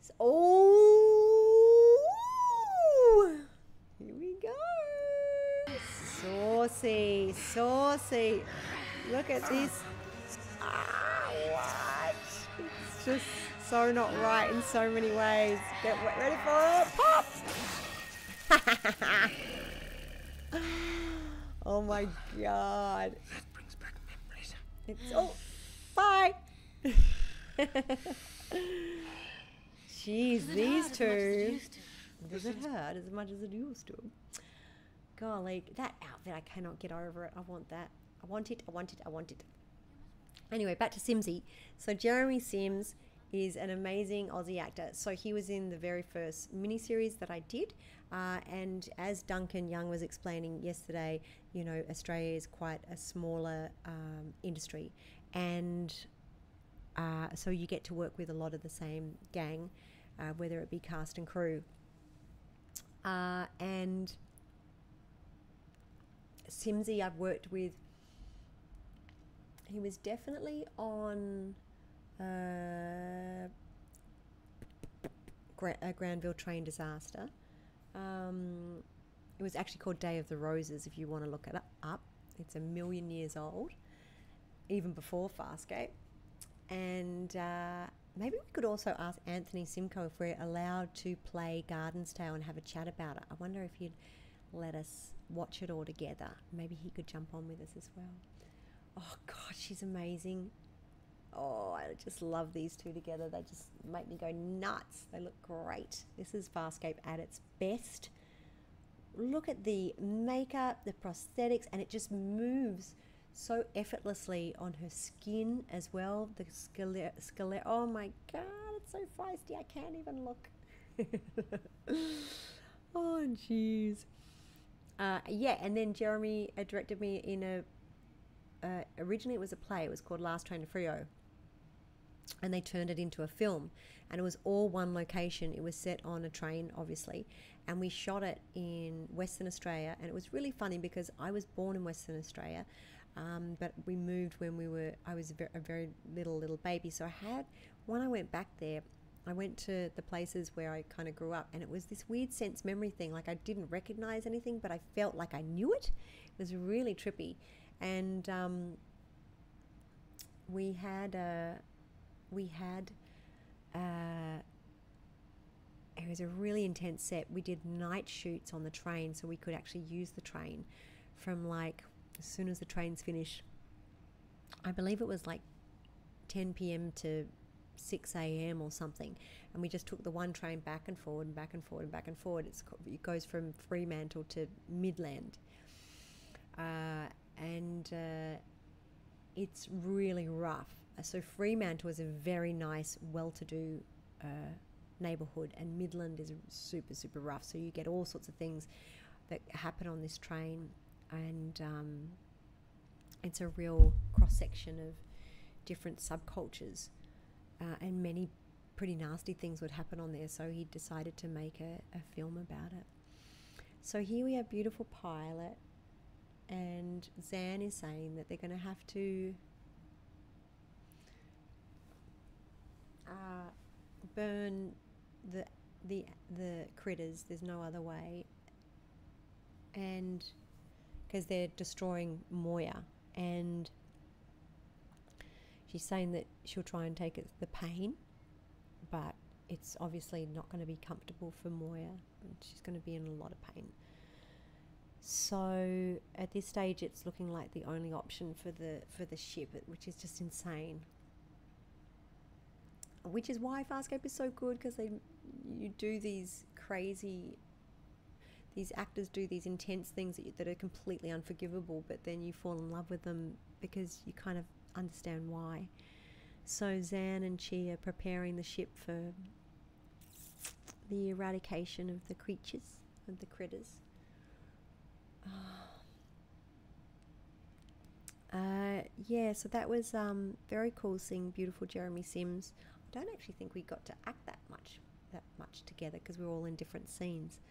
S- Oh, here we go. Saucy, saucy. Look at this. Ah, what? It's just so not right in so many ways. Get ready for it. Pop! (laughs) oh my god. That brings back memories. It's oh, bye. (laughs) Jeez, these two. Does it hurt as much as it used to? Golly, that outfit, I cannot get over it. I want that. I want it, I want it, I want it. Anyway, back to Simsy. So, Jeremy Sims is an amazing Aussie actor. So, he was in the very first miniseries that I did. Uh, and as Duncan Young was explaining yesterday, you know, Australia is quite a smaller um, industry. And uh, so you get to work with a lot of the same gang, uh, whether it be cast and crew. Uh, and Simsy, I've worked with. He was definitely on uh, a Granville train disaster. Um, it was actually called Day of the Roses, if you want to look it up. It's a million years old, even before Farscape. And uh, maybe we could also ask Anthony Simcoe if we're allowed to play Garden's Tale and have a chat about it. I wonder if he'd let us watch it all together. Maybe he could jump on with us as well. Oh, God, she's amazing. Oh, I just love these two together. They just make me go nuts. They look great. This is Farscape at its best. Look at the makeup, the prosthetics, and it just moves so effortlessly on her skin as well. The skelet, skelet. Oh my god, it's so feisty. I can't even look. (laughs) oh, jeez. Uh, yeah, and then Jeremy uh, directed me in a. Uh, originally, it was a play. It was called Last Train to Freo, and they turned it into a film. And it was all one location. It was set on a train, obviously, and we shot it in Western Australia. And it was really funny because I was born in Western Australia, um, but we moved when we were. I was a very, a very little little baby, so I had when I went back there. I went to the places where I kind of grew up, and it was this weird sense memory thing. Like I didn't recognize anything, but I felt like I knew it. It was really trippy, and um, we had a we had uh, it was a really intense set. We did night shoots on the train, so we could actually use the train from like as soon as the trains finish. I believe it was like 10 p.m. to 6 a.m. or something, and we just took the one train back and forward and back and forward and back and forward. It's, it goes from Fremantle to Midland, uh, and uh, it's really rough. Uh, So Fremantle is a very nice, well-to-do uh, neighbourhood, and Midland is super, super rough. So you get all sorts of things that happen on this train, and um, it's a real cross section of different subcultures, uh, and many pretty nasty things would happen on there. So he decided to make a, a film about it. So here we have beautiful pilot, and Zhaan is saying that they're going to have to uh, burn the the the critters. There's no other way, and because they're destroying Moya, and she's saying that she'll try and take the pain, but it's obviously not going to be comfortable for Moya, and she's going to be in a lot of pain. So at this stage, it's looking like the only option for the for the ship, which is just insane. Which is why Farscape is so good because they you do these crazy. These actors do these intense things that, you, that are completely unforgivable, but then you fall in love with them because you kind of understand why. So Zhaan and Chi are preparing the ship for the eradication of the creatures, of the critters. Uh, yeah, so that was um, very cool seeing beautiful Jeremy Sims. I don't actually think we got to act that much that much together because we were all in different scenes.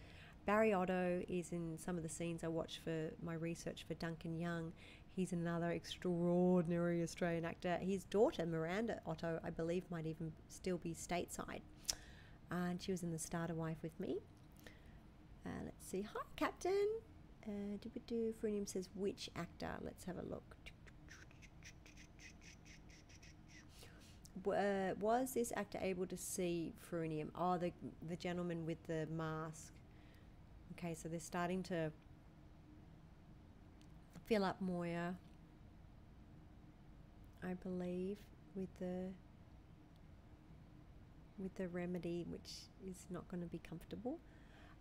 Barry Otto is in some of the scenes I watched for my research for Duncan Young. He's another extraordinary Australian actor. His daughter, Miranda Otto, I believe, might even still be stateside. and she was in The Starter Wife with me. Uh, let's see. Hi, Captain. Uh, do Frunium says, which actor? Let's have a look. uh, was this actor able to see Frunium? Oh, the the gentleman with the mask. Okay, so they're starting to fill up Moya. I believe with the with the remedy, which is not going to be comfortable.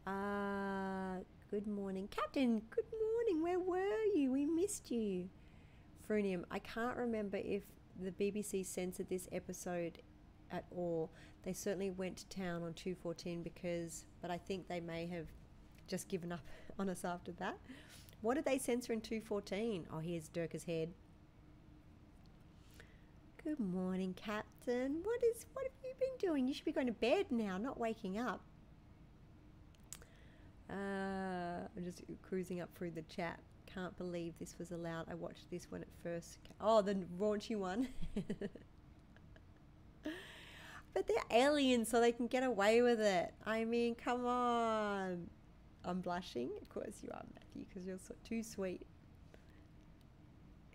Uh, good morning, Captain. Good morning. Where were you? We missed you. Frunium. I can't remember if the BBC censored this episode at all. They certainly went to town on 214 because, but I think they may have just given up (laughs) on us after that. What did they censor in 214? Oh, here's Durka's head. Good morning, Captain. What is what have you been doing? You should be going to bed now, not waking up. Uh, I'm just cruising up through the chat can't believe this was allowed. I watched this when it first. Oh, the raunchy one. (laughs) but they're aliens, so they can get away with it. I mean, come on. I'm blushing. Of course you are, Matthew, because you're so, too sweet.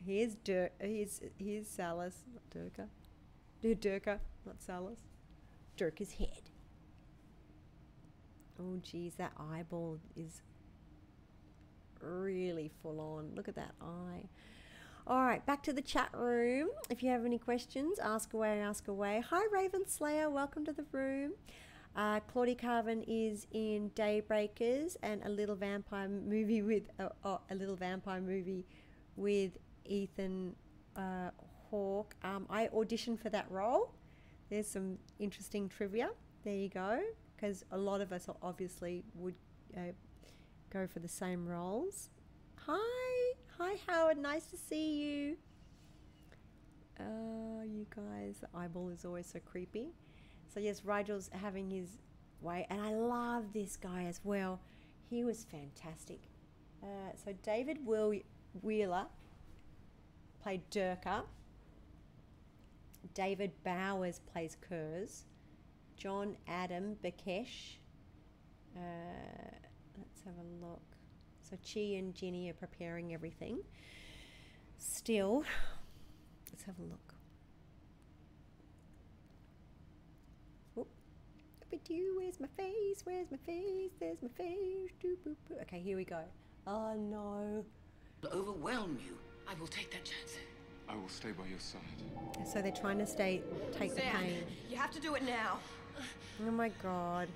Here's Dirk. Here's here's Salus, not Durka. Durka, not Salus. Durka's head. Oh, geez, that eyeball is really full on. Look at that eye. All right, back to the chat room. If you have any questions, ask away, ask away. Hi, Raven Slayer. Welcome to the room. Uh, Claudia Karvan is in Daybreakers and a little vampire movie with uh, oh, a little vampire movie with Ethan uh, Hawke. Um, I auditioned for that role. There's some interesting trivia. There you go. Because a lot of us obviously would uh, go for the same roles. Hi, hi Howard, nice to see you. Oh, you guys, the eyeball is always so creepy. So yes, Rygel's having his way, and I love this guy as well. He was fantastic. Uh, so David Will Wheeler played Durka. David Bowers plays Kurz. John Adam Bekhesh uh, Let's have a look. So Chi and Ginny are preparing everything. Still, let's have a look. Where's my face? Where's my face? There's my face. Okay, here we go. Oh no. Overwhelm you. I will take that chance. I will stay by your side. So they're trying to stay, take Sam, the pain. You have to do it now. Oh my god.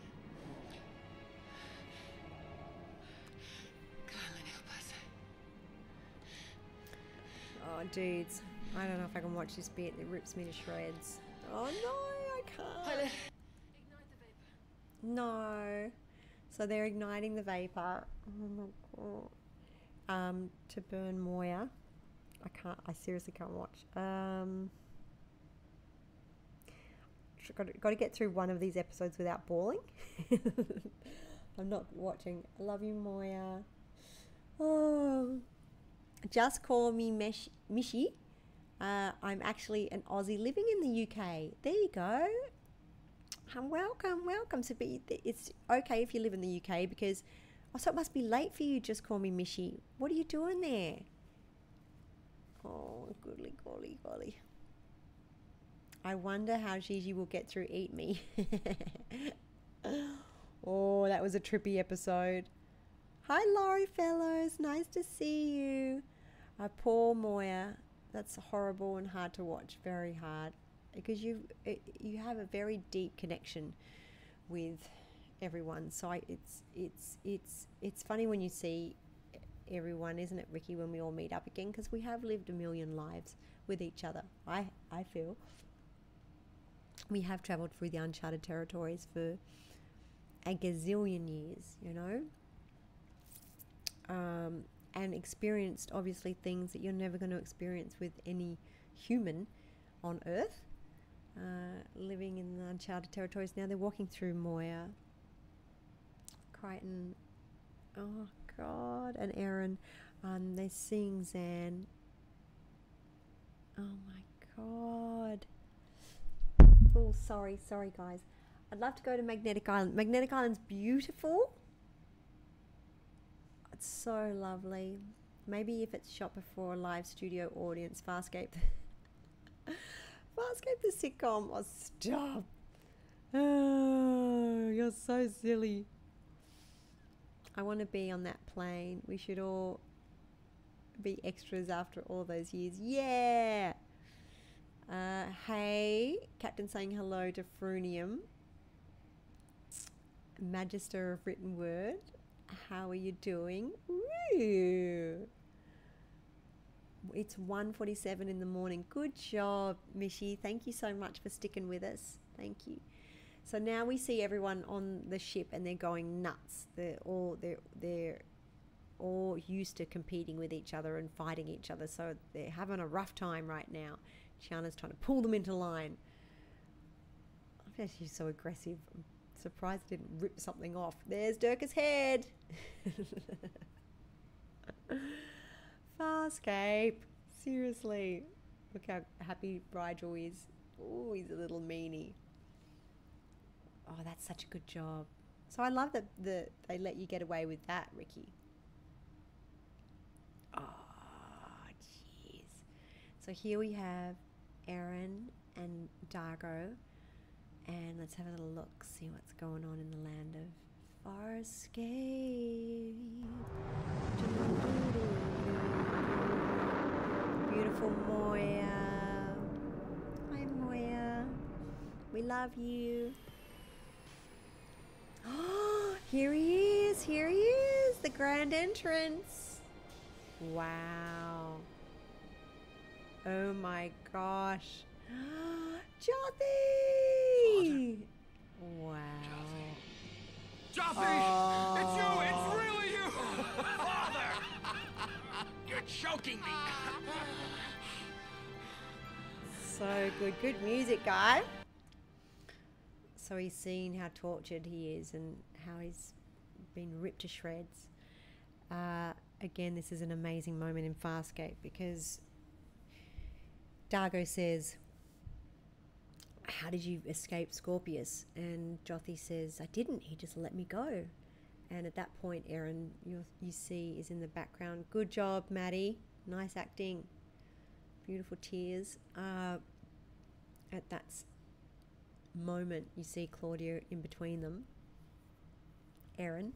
Oh, dudes. I don't know if I can watch this bit. It rips me to shreds. Oh, no, I can't. No. So they're igniting the vapor. Oh my god. Um, to burn Moya. I can't. I seriously can't watch. Um, got to, got to get through one of these episodes without bawling. (laughs) I'm not watching. I love you, Moya. Oh. Just call me Mesh- Mishi. Uh, I'm actually an Aussie living in the UK. There you go. Um, welcome, welcome. So be, it's okay if you live in the UK because oh, so it must be late for you. Just call me Mishi. What are you doing there? Oh, goodly, golly, golly. I wonder how Gigi will get through Eat Me. (laughs) oh, that was a trippy episode. Hi, Laurie Fellows. Nice to see you. Uh, poor Moya. That's horrible and hard to watch. Very hard because you you have a very deep connection with everyone. So I, it's it's it's it's funny when you see everyone, isn't it, Ricky? When we all meet up again, because we have lived a million lives with each other. I I feel we have travelled through the uncharted territories for a gazillion years. You know, um, and experienced obviously things that you're never going to experience with any human on Earth. Uh, living in the uncharted territories now, they're walking through Moya, Crichton, oh God, and Aeryn. Um, they're seeing Zhaan. Oh my God. Oh, sorry, sorry, guys. I'd love to go to Magnetic Island. Magnetic Island's beautiful. It's so lovely. Maybe if it's shot before a live studio audience, Farscape. (laughs) Farscape the sitcom. Oh, stop. Oh, you're so silly. I want to be on that plane. We should all be extras after all those years. Yeah. Uh, hey, Captain saying hello to Frunium. Magister of Written Word. How are you doing? Woo! It's 1.47 in the morning. Good job, Mishi. Thank you so much for sticking with us. Thank you. So now we see everyone on the ship and they're going nuts. They're all they're they're all used to competing with each other and fighting each other. So they're having a rough time right now. Chiana's trying to pull them into line. I bet she's so aggressive. I'm surprised I didn't rip something off. There's Durka's head. (laughs) Farscape. Seriously. Look how happy Rygel is. Oh, he's a little meanie. Oh, that's such a good job. So I love that the, they let you get away with that, Ricky. Oh, jeez. So here we have Aeryn and D'Argo. And let's have a little look, see what's going on in the land of Farscape. Beautiful Moya. Hi, Moya. We love you. Oh, (gasps) here he is. Here he is. The grand entrance. Wow. Oh my gosh. (gasps) Jothee! Wow. Joffrey! Oh. It's you! It's really you! (laughs) Father! You're choking me! (laughs) So good. Good music, guy. So he's seen how tortured he is and how he's been ripped to shreds. Uh, again, this is an amazing moment in Farscape because D'Argo says, How did you escape Scorpius? And Jothee says, I didn't. He just let me go. And at that point, Aeryn, you, you see, is in the background. Good job, Maddie. Nice acting. Beautiful tears. Uh, at that moment, you see Claudia in between them, Aeryn,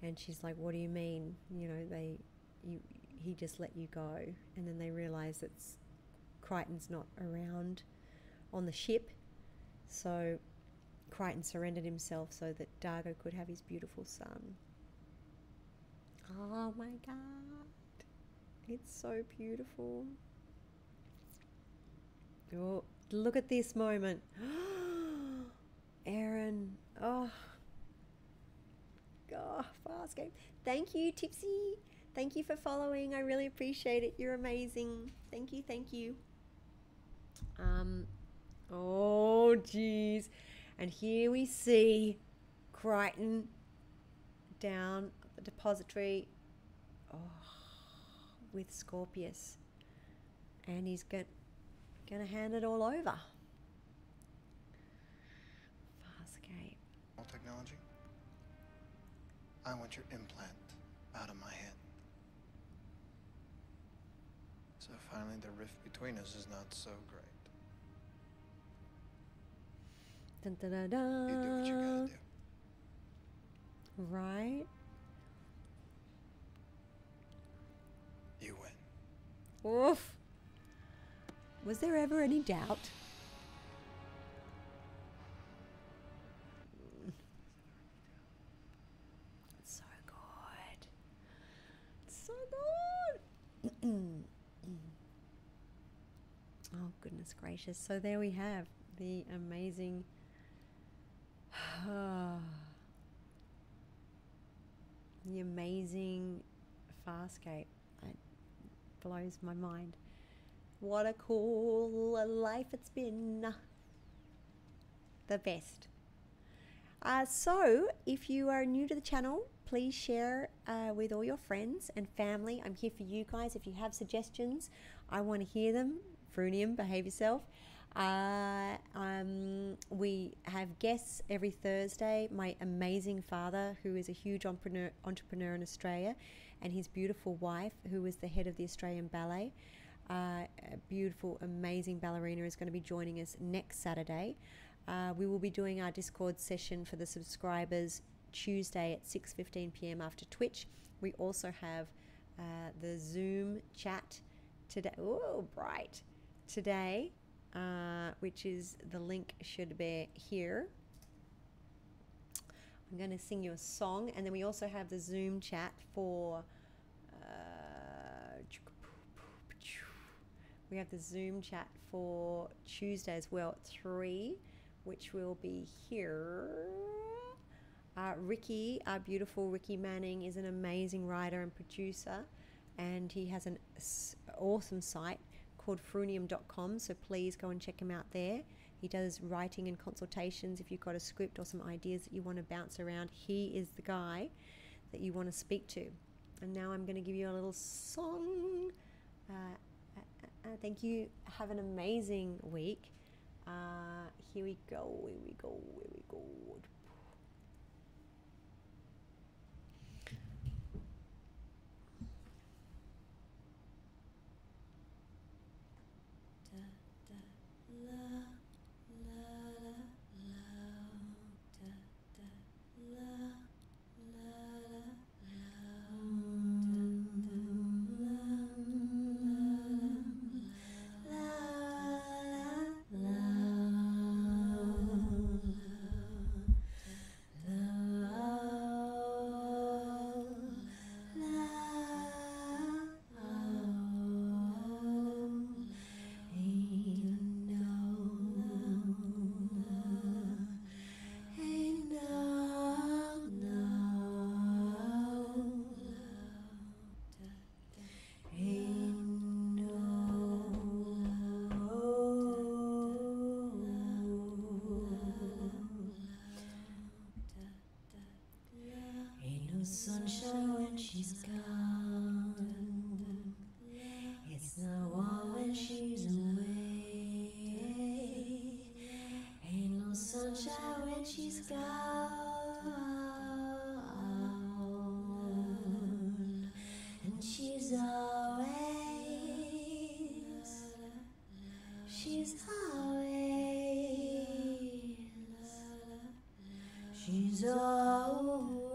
and she's like, "What do you mean? You know, they, you, he just let you go." And then they realize that Crichton's not around on the ship, so Crichton surrendered himself so that D'Argo could have his beautiful son. Oh my god, it's so beautiful. Oh, look at this moment. (gasps) Aeryn. Oh. God, game. Thank you, Tipsy. Thank you for following. I really appreciate it. You're amazing. Thank you, thank you. Um oh jeez. And here we see Crichton down the depository oh, with Scorpius. And he's got Gonna hand it all over. Farscape. All technology. I want your implant out of my head. So finally, the rift between us is not so great. Dun, dun, dun, dun. You do what you gotta do. Right? You win. Oof. Was there ever any doubt? It's so good. It's so good. (clears throat) oh, goodness gracious. So there we have the amazing. (sighs) the amazing Farscape. It blows my mind. What a cool life it's been. The best. Uh, so, if you are new to the channel, please share uh, with all your friends and family. I'm here for you guys. If you have suggestions, I want to hear them. Frunium, behave yourself. Uh, um, we have guests every Thursday. My amazing father, who is a huge entrepreneur, entrepreneur in Australia, and his beautiful wife, who is the head of the Australian Ballet. Uh, a beautiful, amazing ballerina is going to be joining us next Saturday. Uh, we will be doing our Discord session for the subscribers Tuesday at 6:15 p.m. after Twitch. We also have uh, the Zoom chat today. Oh, bright today, uh, which is the link should be here. I'm going to sing you a song, and then we also have the Zoom chat for. Uh, we have the Zoom chat for Tuesday as well at three, which will be here. Uh, Ricky, our beautiful Ricky Manning, is an amazing writer and producer, and he has an awesome site called frunium.com. So please go and check him out there. He does writing and consultations. If you've got a script or some ideas that you want to bounce around, he is the guy that you want to speak to. And now I'm going to give you a little song. Uh, uh, thank you. Have an amazing week. Uh, here we go. Here we go. Here we go. She's gone. And she's always, she's always, she's always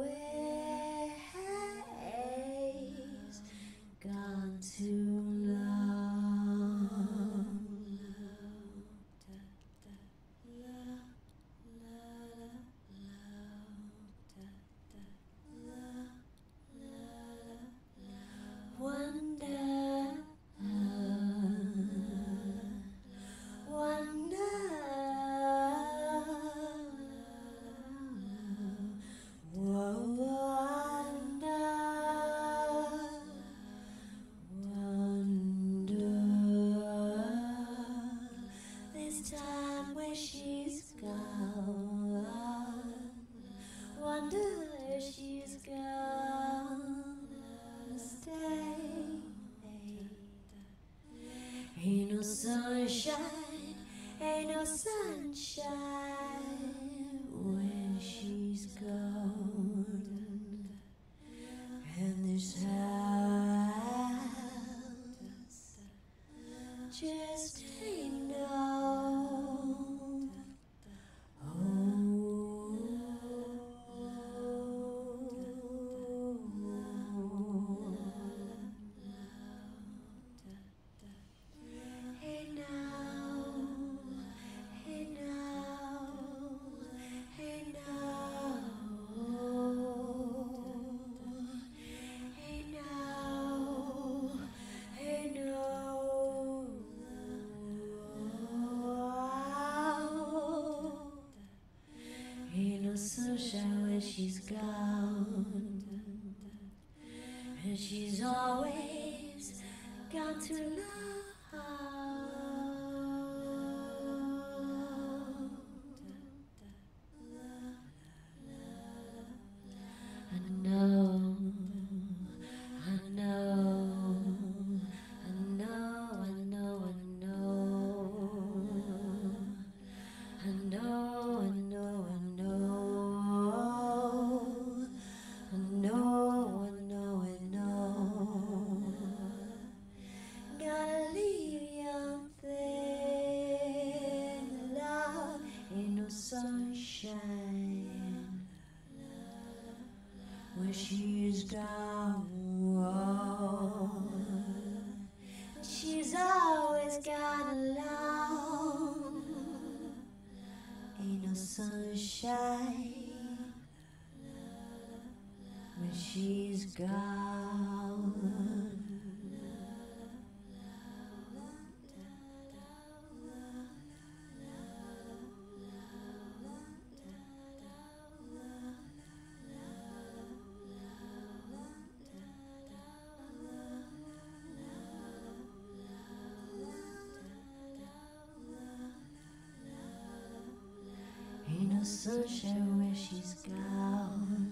No sunshine where she's gone.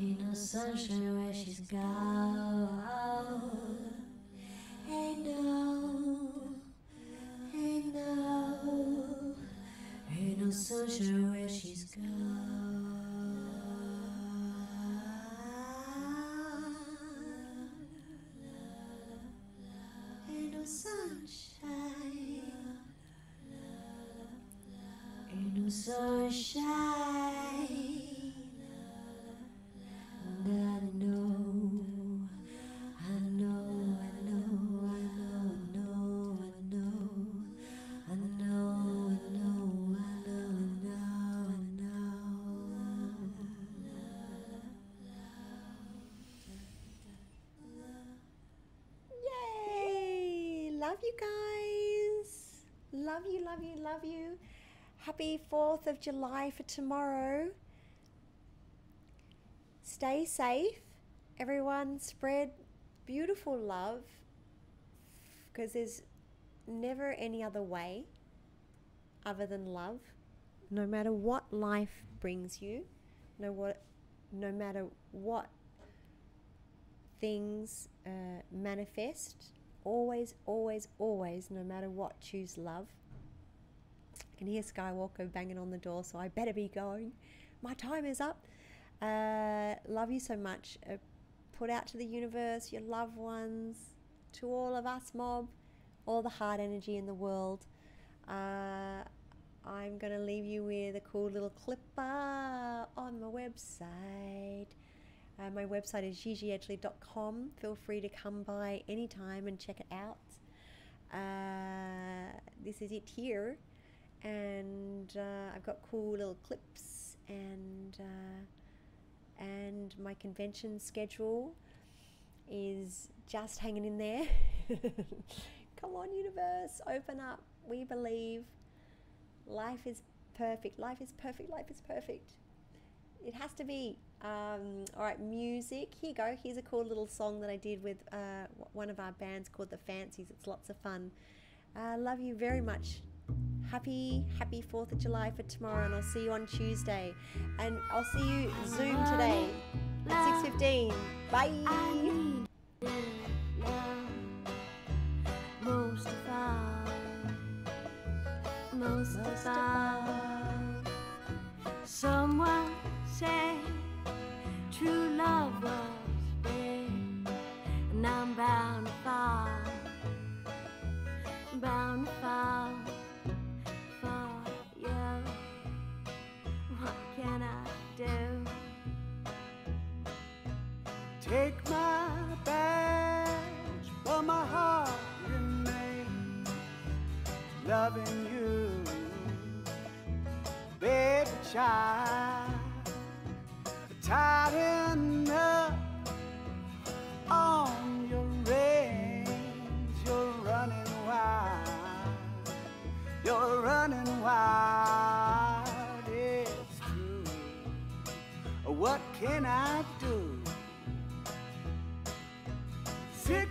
Ain't no sunshine where she's gone. Ain't no sunshine that I know. I know, I know, I know, I know, I know, I know, I know, I know, I know, Yay! Love you guys. Love you, love you, love you. Happy 4th of July for tomorrow. Stay safe. Everyone spread beautiful love because there's never any other way other than love. No matter what life brings you, no what no matter what things uh, manifest, always, always, always, no matter what, choose love. Can hear Skywalker banging on the door, so I better be going. My time is up. Uh, love you so much. Uh, put out to the universe, your loved ones, to all of us, mob, all the hard energy in the world. Uh, I'm going to leave you with a cool little clipper on my website. Uh, my website is gigiedgley.com. Feel free to come by anytime and check it out. Uh, this is it here. And uh, I've got cool little clips and uh, and my convention schedule is just hanging in there. (laughs) Come on, universe, open up. We believe. Life is perfect. Life is perfect. Life is perfect. It has to be. Um, all right, music. Here you go. Here's a cool little song that I did with uh, one of our bands called The Fancies. It's lots of fun. Uh, love you very much. Happy, happy 4th of July for tomorrow, and I'll see you on Tuesday. And I'll see you Zoom today at 6.15. Bye. Most of all, most of all, someone said true love was dead, and I'm bound to fall, bound to fall can I do? Take my badge, but my heart remains loving you, baby child. Tighten up on your reins, you're running wild, you're running wild. What can I do? Six